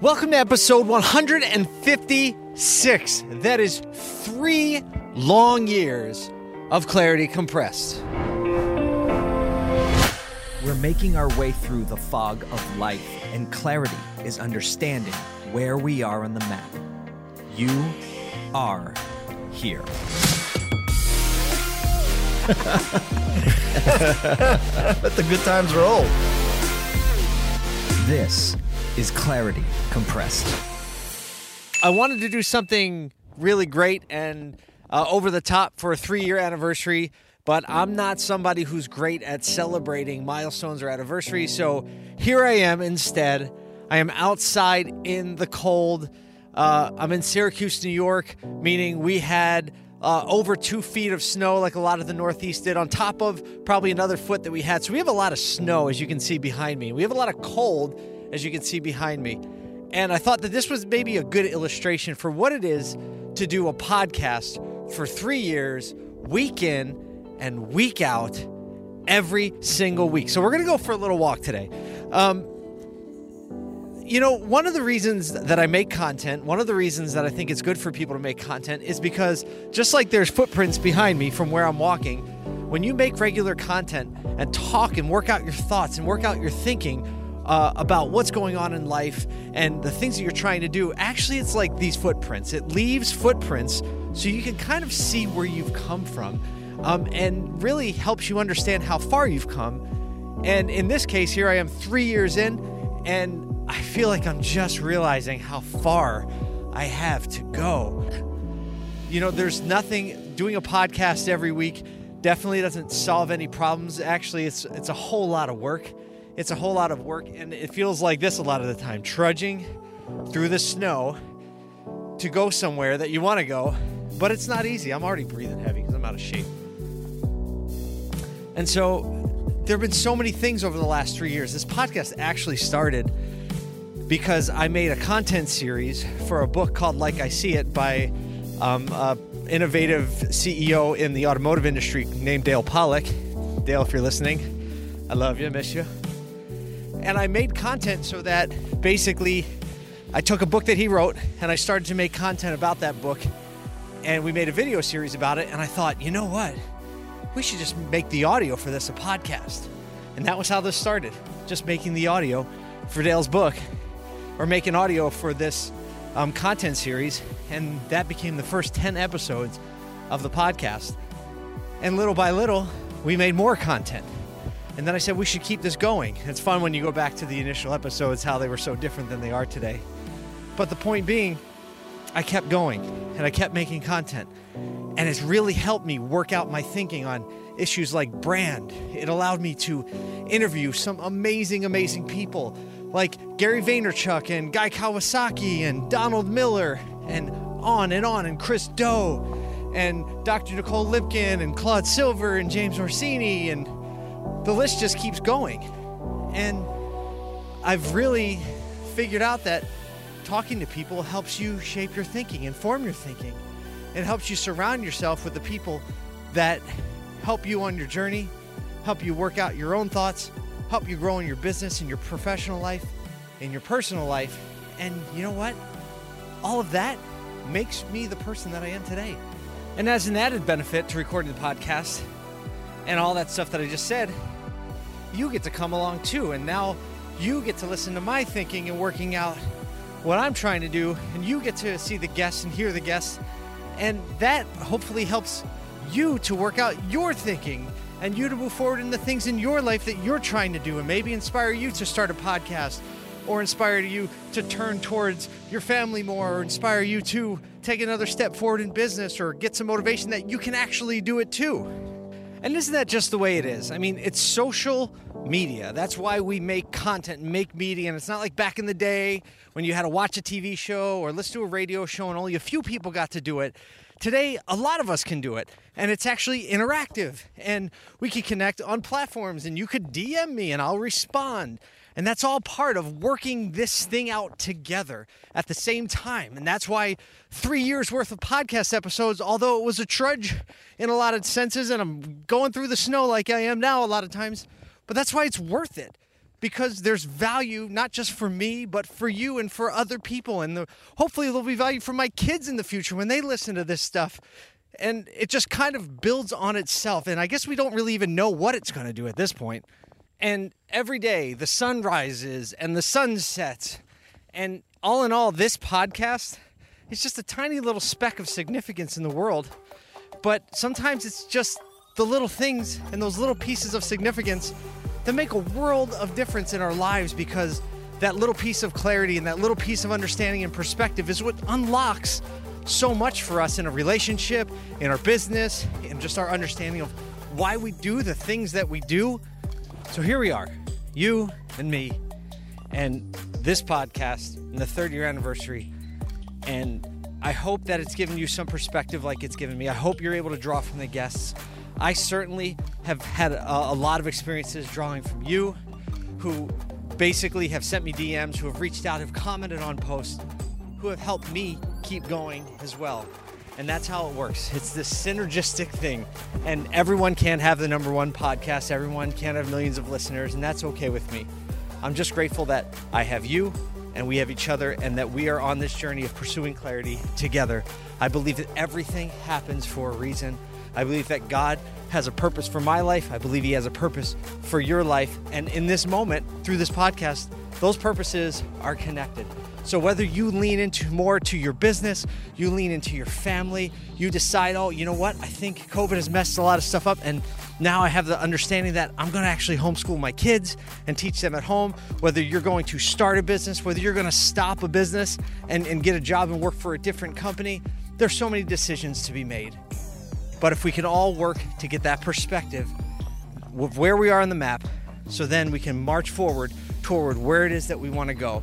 Welcome to episode 156. That is three long years of clarity compressed. We're making our way through the fog of life, and clarity is understanding where we are on the map. You are here. Let the good times roll. This is Clarity Compressed. I wanted to do something really great and uh, over the top for a three year anniversary, but I'm not somebody who's great at celebrating milestones or anniversaries. So here I am instead. I am outside in the cold. Uh, I'm in Syracuse, New York, meaning we had uh, over two feet of snow, like a lot of the Northeast did, on top of probably another foot that we had. So we have a lot of snow, as you can see behind me. We have a lot of cold, as you can see behind me. And I thought that this was maybe a good illustration for what it is to do a podcast for three years, week in and week out, every single week. So we're going to go for a little walk today. Um, you know, one of the reasons that I make content, one of the reasons that I think it's good for people to make content is because just like there's footprints behind me from where I'm walking, when you make regular content and talk and work out your thoughts and work out your thinking uh, about what's going on in life and the things that you're trying to do, actually, it's like these footprints. It leaves footprints so you can kind of see where you've come from um, and really helps you understand how far you've come. And in this case, here I am three years in, and I feel like I'm just realizing how far I have to go. You know, there's nothing doing a podcast every week definitely doesn't solve any problems. Actually, it's it's a whole lot of work. It's a whole lot of work and it feels like this a lot of the time, trudging through the snow to go somewhere that you want to go, but it's not easy. I'm already breathing heavy cuz I'm out of shape. And so there have been so many things over the last 3 years. This podcast actually started because I made a content series for a book called Like I See It by um, innovative CEO in the automotive industry named Dale Pollak. Dale, if you're listening, I love you, miss you. And I made content so that basically I took a book that he wrote and I started to make content about that book. And we made a video series about it. And I thought, you know what? We should just make the audio for this a podcast. And that was how this started just making the audio for Dale's book or making audio for this um, content series, and that became the first 10 episodes of the podcast. And little by little, we made more content. And then I said we should keep this going. It's fun when you go back to the initial episodes, how they were so different than they are today. But the point being, I kept going and I kept making content. And it's really helped me work out my thinking on issues like brand. It allowed me to interview some amazing, amazing people like Gary Vaynerchuk and Guy Kawasaki and Donald Miller and on and on and Chris Do and Dr. Nicole Lipkin and Claude Silver and James Orsini and the list just keeps going. And I've really figured out that talking to people helps you shape your thinking, inform your thinking. It helps you surround yourself with the people that help you on your journey, help you work out your own thoughts, help you grow in your business, in your professional life, in your personal life. And you know what? All of that makes me the person that I am today. And as an added benefit to recording the podcast and all that stuff that I just said, you get to come along too. And now you get to listen to my thinking and working out what I'm trying to do. And you get to see the guests and hear the guests. And that hopefully helps you to work out your thinking and you to move forward in the things in your life that you're trying to do and maybe inspire you to start a podcast or inspire you to turn towards your family more or inspire you to take another step forward in business or get some motivation that you can actually do it too. And isn't that just the way it is? I mean, it's social media. That's why we make content make media. And it's not like back in the day when you had to watch a TV show or listen to a radio show and only a few people got to do it. Today, a lot of us can do it, and it's actually interactive. And we can connect on platforms, and you could DM me, and I'll respond. And that's all part of working this thing out together at the same time. And that's why three years worth of podcast episodes, although it was a trudge in a lot of senses, and I'm going through the snow like I am now a lot of times, but that's why it's worth it. because there's value not just for me, but for you and for other people. And the, hopefully, there'll be value for my kids in the future when they listen to this stuff. And it just kind of builds on itself. And I guess we don't really even know what it's going to do at this point. And every day, the sun rises and the sun sets. And all in all, this podcast is just a tiny little speck of significance in the world. But sometimes it's just the little things and those little pieces of significance that make a world of difference in our lives because that little piece of clarity and that little piece of understanding and perspective is what unlocks so much for us in a relationship, in our business, and just our understanding of why we do the things that we do. So here we are, you and me, and this podcast in the third year anniversary. And I hope that it's given you some perspective like it's given me. I hope you're able to draw from the guests. I certainly have had a, a lot of experiences drawing from you who basically have sent me DMs, who have reached out, have commented on posts, who have helped me keep going as well. And that's how it works. It's this synergistic thing. And everyone can't have the number one podcast, everyone can't have millions of listeners, and that's okay with me. I'm just grateful that I have you and we have each other and that we are on this journey of pursuing clarity together. I believe that everything happens for a reason. I believe that God has a purpose for my life. I believe He has a purpose for your life. And in this moment, through this podcast, those purposes are connected. So whether you lean into more to your business, you lean into your family, you decide, oh, you know what? I think COVID has messed a lot of stuff up. And now I have the understanding that I'm going to actually homeschool my kids and teach them at home. Whether you're going to start a business, whether you're going to stop a business and, and get a job and work for a different company, there's so many decisions to be made. But if we can all work to get that perspective of where we are on the map, so then we can march forward toward where it is that we want to go.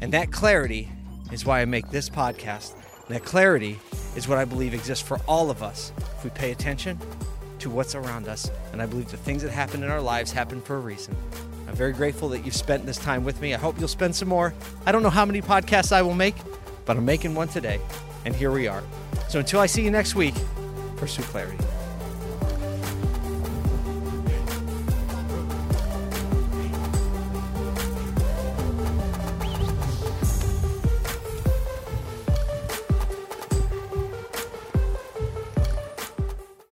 And that clarity is why I make this podcast. And that clarity is what I believe exists for all of us if we pay attention to what's around us. And I believe the things that happen in our lives happen for a reason. I'm very grateful that you've spent this time with me. I hope you'll spend some more. I don't know how many podcasts I will make, but I'm making one today. And here we are. So until I see you next week, pursue clarity.